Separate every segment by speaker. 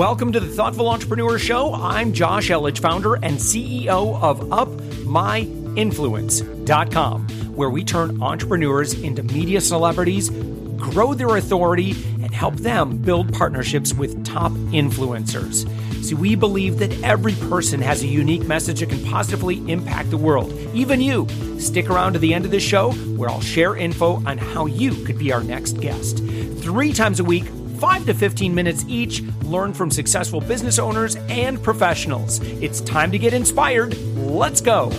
Speaker 1: Welcome to the Thoughtful Entrepreneur Show. I'm Josh Elledge, founder and CEO of UpMyInfluence.com, where we turn entrepreneurs into media celebrities, grow their authority, and help them build partnerships with top influencers. See, we believe that every person has a unique message that can positively impact the world, even you. Stick around to the end of the show where I'll share info on how you could be our next guest. Three times a week, 5 to 15 minutes each, learn from successful business owners and professionals. It's time to get inspired. Let's go.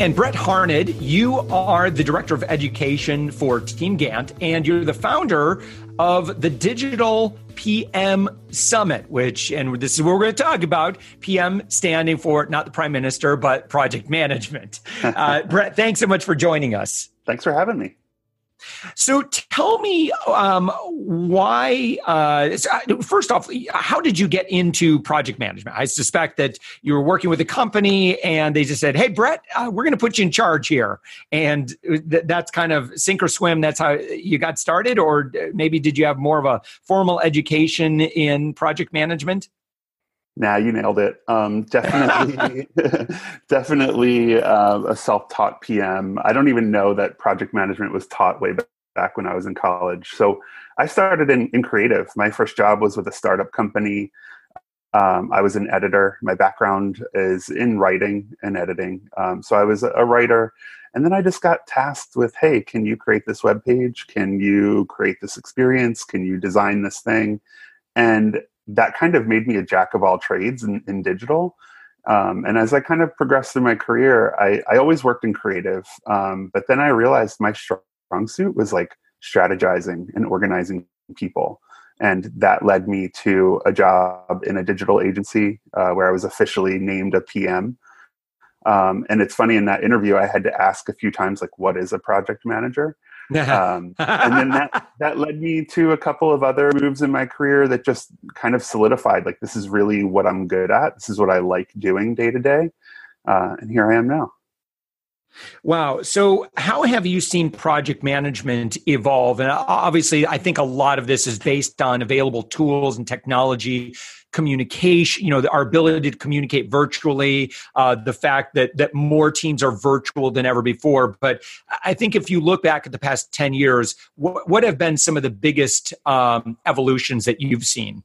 Speaker 1: And Brett Harned, you are the Director of Education for Team Gantt, and you're the founder of the Digital PM Summit, which, and this is what we're going to talk about PM standing for not the Prime Minister, but project management. Uh, Brett, thanks so much for joining us.
Speaker 2: Thanks for having me.
Speaker 1: So tell me um, why. Uh, uh, first off, how did you get into project management? I suspect that you were working with a company and they just said, "Hey, Brett, uh, we're going to put you in charge here," and th- that's kind of sink or swim. That's how you got started, or maybe did you have more of a formal education in project management?
Speaker 2: Now you nailed it. Um, definitely, definitely uh, a self-taught PM. I don't even know that project management was taught way back when I was in college. So I started in, in creative. My first job was with a startup company. Um, I was an editor. My background is in writing and editing. Um, so I was a writer. And then I just got tasked with, hey, can you create this web page? Can you create this experience? Can you design this thing? And that kind of made me a jack of all trades in, in digital. Um, and as I kind of progressed through my career, I, I always worked in creative. Um, but then I realized my strong suit was like strategizing and organizing people. And that led me to a job in a digital agency uh, where I was officially named a PM. Um, and it's funny in that interview, I had to ask a few times, like, what is a project manager? Um, and then that that led me to a couple of other moves in my career that just kind of solidified like this is really what I'm good at. This is what I like doing day to day, uh, and here I am now.
Speaker 1: Wow. So, how have you seen project management evolve? And obviously, I think a lot of this is based on available tools and technology communication, you know, our ability to communicate virtually, uh, the fact that that more teams are virtual than ever before. But I think if you look back at the past ten years, what, what have been some of the biggest um, evolutions that you've seen?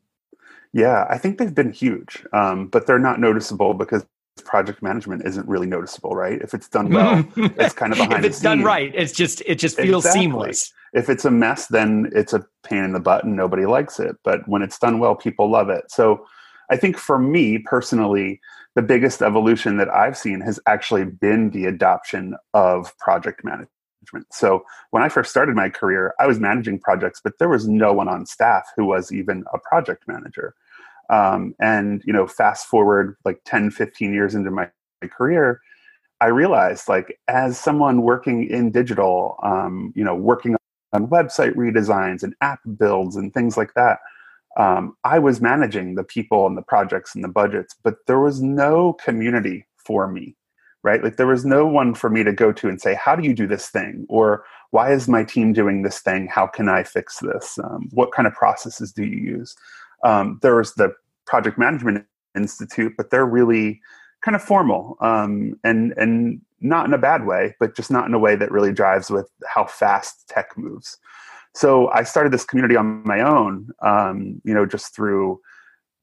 Speaker 2: Yeah, I think they've been huge, um, but they're not noticeable because project management isn't really noticeable, right? If it's done well, it's kind of behind.
Speaker 1: if it's done right, it's just it just feels exactly. seamless
Speaker 2: if it's a mess, then it's a pain in the butt and nobody likes it. But when it's done well, people love it. So I think for me personally, the biggest evolution that I've seen has actually been the adoption of project management. So when I first started my career, I was managing projects, but there was no one on staff who was even a project manager. Um, and, you know, fast forward like 10, 15 years into my, my career, I realized like as someone working in digital, um, you know, working on website redesigns and app builds and things like that. Um, I was managing the people and the projects and the budgets, but there was no community for me, right? Like there was no one for me to go to and say, "How do you do this thing?" or "Why is my team doing this thing? How can I fix this? Um, what kind of processes do you use?" Um, there was the Project Management Institute, but they're really kind of formal um, and and not in a bad way, but just not in a way that really drives with how fast tech moves. So I started this community on my own, um, you know, just through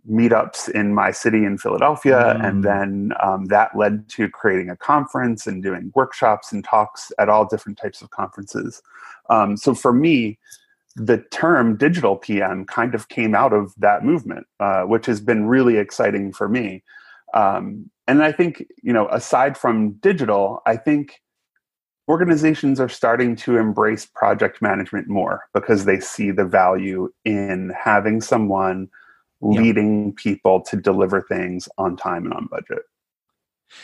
Speaker 2: meetups in my city in Philadelphia. Mm. And then um, that led to creating a conference and doing workshops and talks at all different types of conferences. Um, so for me, the term digital PM kind of came out of that movement, uh, which has been really exciting for me. Um, and I think, you know, aside from digital, I think organizations are starting to embrace project management more because they see the value in having someone leading people to deliver things on time and on budget.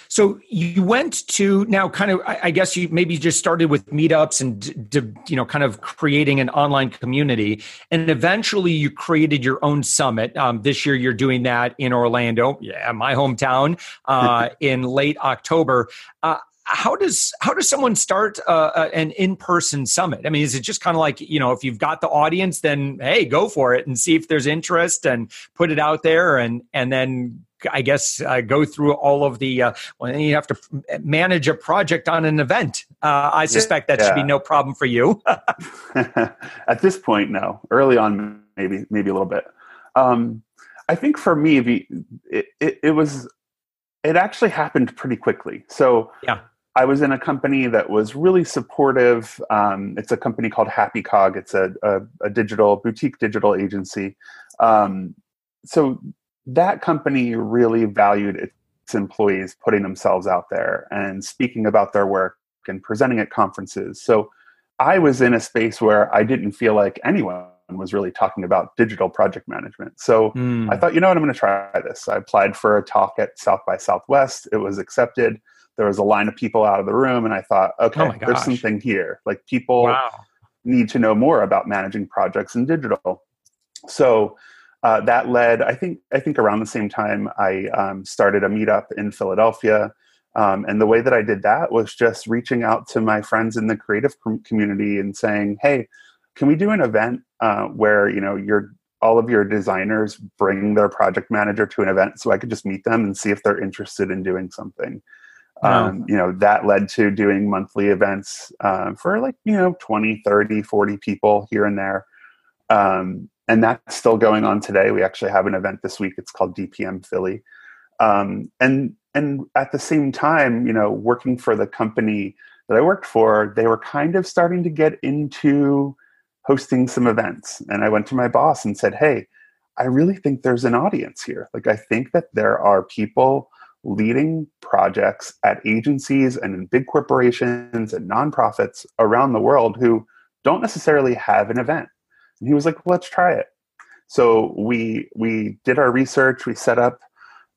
Speaker 1: So you went to now kind of I guess you maybe just started with meetups and you know kind of creating an online community and eventually you created your own summit. Um, this year you're doing that in Orlando, yeah, my hometown, uh, in late October. Uh, how does how does someone start uh, an in-person summit i mean is it just kind of like you know if you've got the audience then hey go for it and see if there's interest and put it out there and and then I guess uh, go through all of the. Uh, well, you have to manage a project on an event. Uh, I suspect that yeah. should be no problem for you.
Speaker 2: At this point, no. Early on, maybe maybe a little bit. Um, I think for me, it, it, it was it actually happened pretty quickly. So
Speaker 1: yeah.
Speaker 2: I was in a company that was really supportive. Um, it's a company called Happy Cog. It's a, a, a digital boutique digital agency. Um, so that company really valued its employees putting themselves out there and speaking about their work and presenting at conferences. So I was in a space where I didn't feel like anyone was really talking about digital project management. So mm. I thought, you know what, I'm going to try this. I applied for a talk at South by Southwest. It was accepted there was a line of people out of the room and i thought okay oh there's something here like people wow. need to know more about managing projects in digital so uh, that led i think i think around the same time i um, started a meetup in philadelphia. Um, and the way that i did that was just reaching out to my friends in the creative community and saying hey can we do an event uh, where you know your all of your designers bring their project manager to an event so i could just meet them and see if they're interested in doing something? Um, you know that led to doing monthly events um, for like you know 20 30 40 people here and there. Um, and that's still going on today. We actually have an event this week. It's called dpm philly. Um, and and at the same time you know working for the company that i worked for they were kind of starting to get into hosting some events. And i went to my boss and said hey i really think there's an audience here. Like i think that there are people leading projects at agencies and in big corporations and nonprofits around the world who don't necessarily have an event. And he was like, let's try it. So we we did our research. We set up.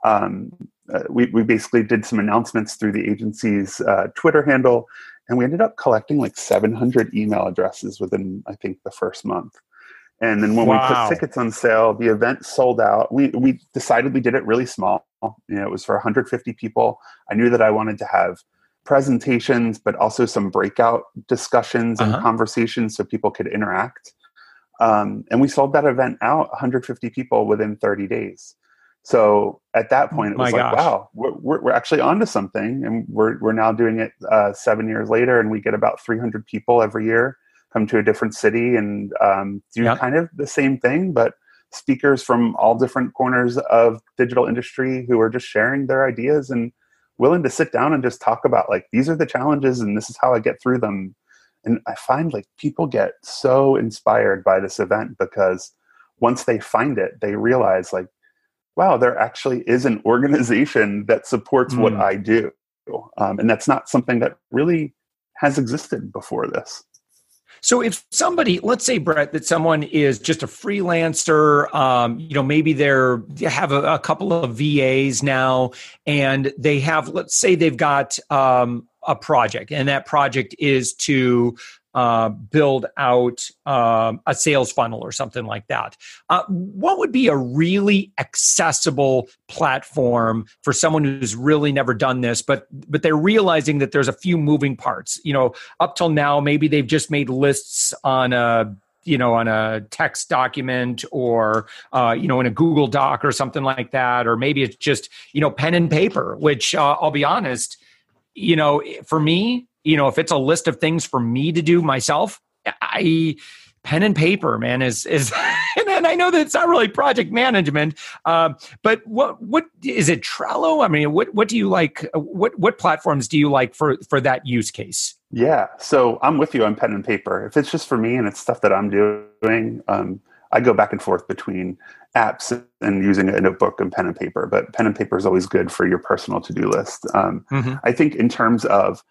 Speaker 2: Um, uh, we we basically did some announcements through the agency's uh, Twitter handle, and we ended up collecting like 700 email addresses within I think the first month. And then when wow. we put tickets on sale, the event sold out. We we decided we did it really small. You know, it was for 150 people. I knew that I wanted to have presentations, but also some breakout discussions and uh-huh. conversations so people could interact. Um, and we sold that event out 150 people within 30 days. So at that point, it was My like, gosh. wow, we're, we're actually onto something. And we're, we're now doing it uh, seven years later, and we get about 300 people every year come to a different city and um, do yep. kind of the same thing, but speakers from all different corners of digital industry who are just sharing their ideas and willing to sit down and just talk about like these are the challenges and this is how I get through them. And I find like people get so inspired by this event because once they find it, they realize like, wow, there actually is an organization that supports mm. what I do. Um, and that's not something that really has existed before this.
Speaker 1: So if somebody, let's say Brett, that someone is just a freelancer, um, you know, maybe they're they have a, a, couple of VAs now, and they have, let's say, they've got um, a project, and that project is to uh, build out um, a sales funnel or something like that. Uh, what would be a really accessible platform for someone who's really never done this, but but they're realizing that there's a few moving parts. You know, up till now, maybe they've just made lists on a you know on a text document or uh, you know in a google doc or something like that or maybe it's just you know pen and paper which uh, i'll be honest you know for me you know, if it's a list of things for me to do myself, I pen and paper, man, is is and I know that it's not really project management, uh, but what what is it? Trello? I mean, what what do you like? What what platforms do you like for for that use case?
Speaker 2: Yeah, so I'm with you on pen and paper. If it's just for me and it's stuff that I'm doing, um, I go back and forth between apps and using a notebook and pen and paper. But pen and paper is always good for your personal to do list. Um, mm-hmm. I think in terms of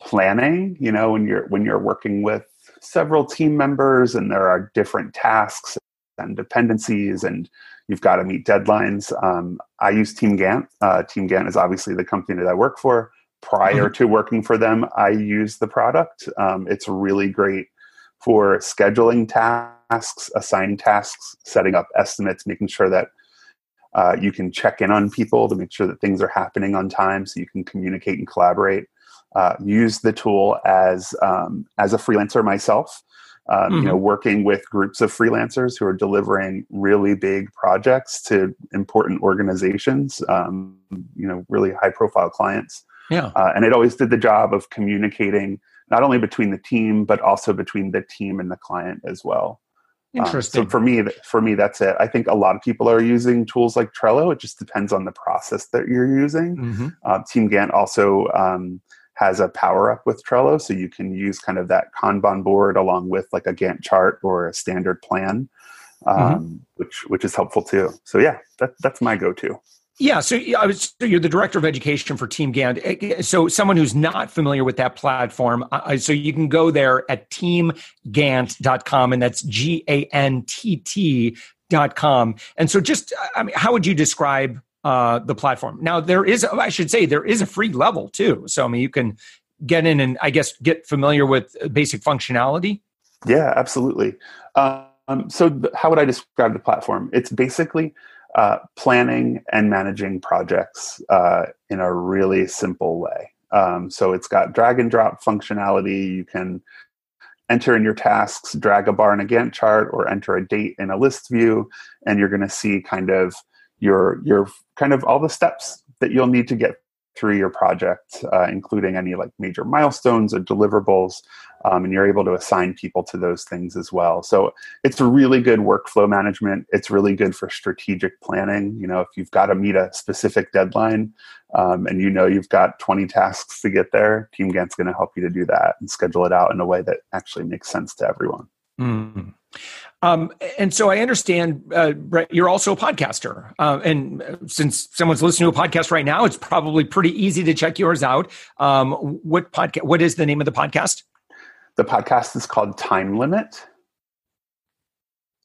Speaker 2: planning you know when you're when you're working with several team members and there are different tasks and dependencies and you've got to meet deadlines. Um, i use team gantt uh, team gantt is obviously the company that i work for. Prior mm-hmm. to working for them i use the product. Um, it's really great for scheduling tasks assigning tasks setting up estimates making sure that uh, you can check in on people to make sure that things are happening on time so you can communicate and collaborate uh, used the tool as um, as a freelancer myself. Um, mm-hmm. You know, working with groups of freelancers who are delivering really big projects to important organizations. Um, you know, really high profile clients.
Speaker 1: Yeah,
Speaker 2: uh, and it always did the job of communicating not only between the team but also between the team and the client as well.
Speaker 1: Interesting.
Speaker 2: Um, so for me, for me, that's it. I think a lot of people are using tools like Trello. It just depends on the process that you're using. Mm-hmm. Uh, Team Gantt also um, has a power up with Trello, so you can use kind of that Kanban board along with like a Gantt chart or a standard plan, mm-hmm. um, mm-hmm. which which is helpful too. So yeah, that, that's my go-to.
Speaker 1: Yeah, so I was so you're the director of education for Team Gantt. Eh, eh, so someone who's not familiar with that platform, uh, so you can go there at teamgantt.com and that's G A N T T.com. And so just I mean how would you describe uh, the platform? Now there is I should say there is a free level too. So I mean you can get in and I guess get familiar with basic functionality.
Speaker 2: Yeah, absolutely. Um, so th- how would I describe the platform? It's basically uh, planning and managing projects uh, in a really simple way. Um, so it's got drag and drop functionality. You can enter in your tasks, drag a bar in a Gantt chart, or enter a date in a list view, and you're going to see kind of your your kind of all the steps that you'll need to get through your project, uh, including any like major milestones or deliverables, um, and you're able to assign people to those things as well. So it's a really good workflow management. It's really good for strategic planning. You know, if you've got to meet a specific deadline um, and you know you've got 20 tasks to get there, Team Gantt's going to help you to do that and schedule it out in a way that actually makes sense to everyone.
Speaker 1: Mm. Um, and so I understand, uh, Brett, you're also a podcaster. Uh, and since someone's listening to a podcast right now, it's probably pretty easy to check yours out. Um, what podcast? What is the name of the podcast?
Speaker 2: The podcast is called Time Limit.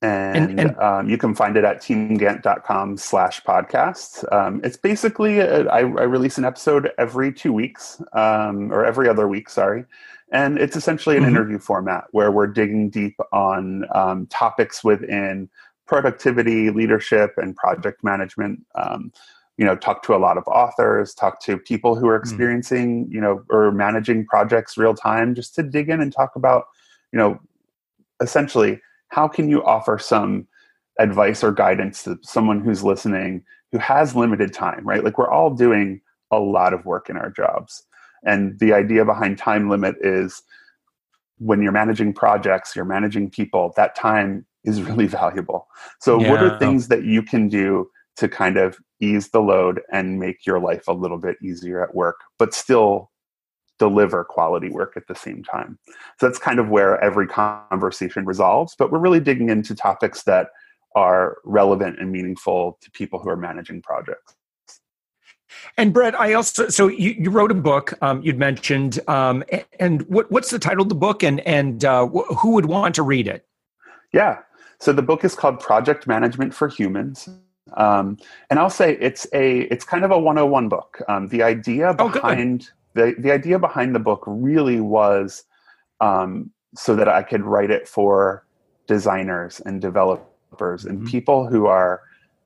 Speaker 2: And, and, and um, you can find it at teamgantt.com slash podcasts. Um, it's basically, a, I, I release an episode every two weeks, um, or every other week, sorry. And it's essentially an mm-hmm. interview format where we're digging deep on um, topics within productivity, leadership, and project management. Um, you know, talk to a lot of authors, talk to people who are mm-hmm. experiencing, mm-hmm. you know, or managing projects real time, just to dig in and talk about, you know, essentially how can you offer some advice or guidance to someone who's listening who has limited time, right? Like we're all doing a lot of work in our jobs. And the idea behind time limit is when you're managing projects, you're managing people, that time is really valuable. So, yeah. what are things that you can do to kind of ease the load and make your life a little bit easier at work, but still deliver quality work at the same time? So, that's kind of where every conversation resolves. But we're really digging into topics that are relevant and meaningful to people who are managing projects.
Speaker 1: And Brett, I also so you, you wrote a book um, you'd mentioned, um, and what, what's the title of the book, and and uh, who would want to read it?
Speaker 2: Yeah, so the book is called Project Management for Humans, um, and I'll say it's a it's kind of a 101 book. Um, the idea oh, behind oh, the the idea behind the book really was um, so that I could write it for designers and developers and mm-hmm. people who are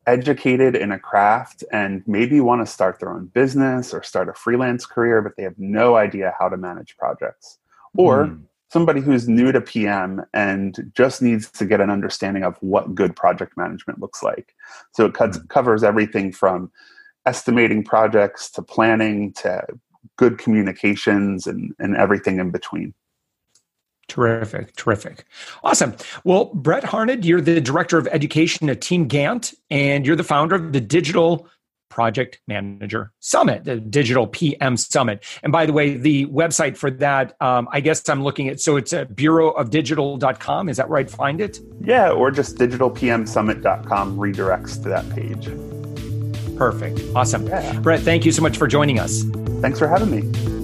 Speaker 2: educated in a craft and maybe want to start their own business or start a freelance career, but they have no idea how to manage projects. Or mm. somebody who's new to PM and just needs to get an understanding of what good project management looks like. So it cuts, mm. covers everything from estimating projects to planning to good communications and, and everything in between.
Speaker 1: Terrific, terrific. Awesome. Well, Brett Harned, you're the Director of Education at Team Gantt, and you're the founder of the Digital Project Manager Summit, the Digital PM Summit. And by the way, the website for that, um, I guess I'm looking at, so it's at bureauofdigital.com. Is that right? Find it?
Speaker 2: Yeah, or just digitalpmsummit.com redirects to that page.
Speaker 1: Perfect. Awesome. Yeah. Brett, thank you so much for joining us.
Speaker 2: Thanks for having me.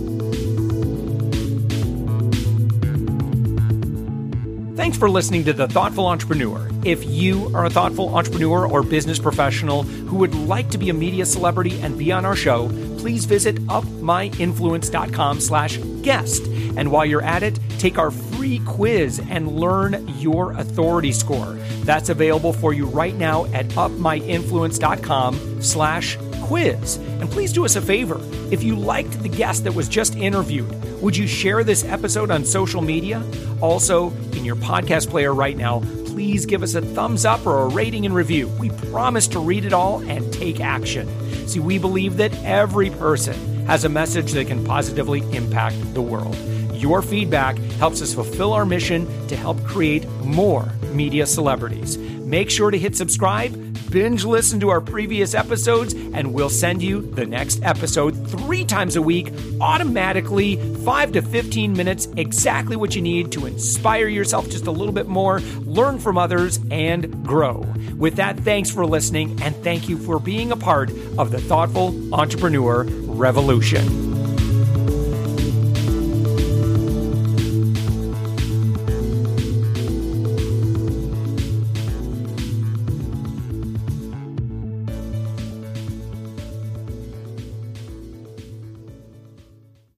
Speaker 1: Thanks for listening to The Thoughtful Entrepreneur. If you are a thoughtful entrepreneur or business professional who would like to be a media celebrity and be on our show, please visit upmyinfluence.com slash guest. And while you're at it, take our free quiz and learn your authority score. That's available for you right now at upmyinfluence.com slash quiz. And please do us a favor. If you liked the guest that was just interviewed, would you share this episode on social media? Also, in your podcast player right now, please give us a thumbs up or a rating and review. We promise to read it all and take action. See, we believe that every person has a message that can positively impact the world. Your feedback helps us fulfill our mission to help create more media celebrities. Make sure to hit subscribe, binge listen to our previous episodes, and we'll send you the next episode three times a week, automatically, five to 15 minutes, exactly what you need to inspire yourself just a little bit more, learn from others, and grow. With that, thanks for listening, and thank you for being a part of the Thoughtful Entrepreneur Revolution.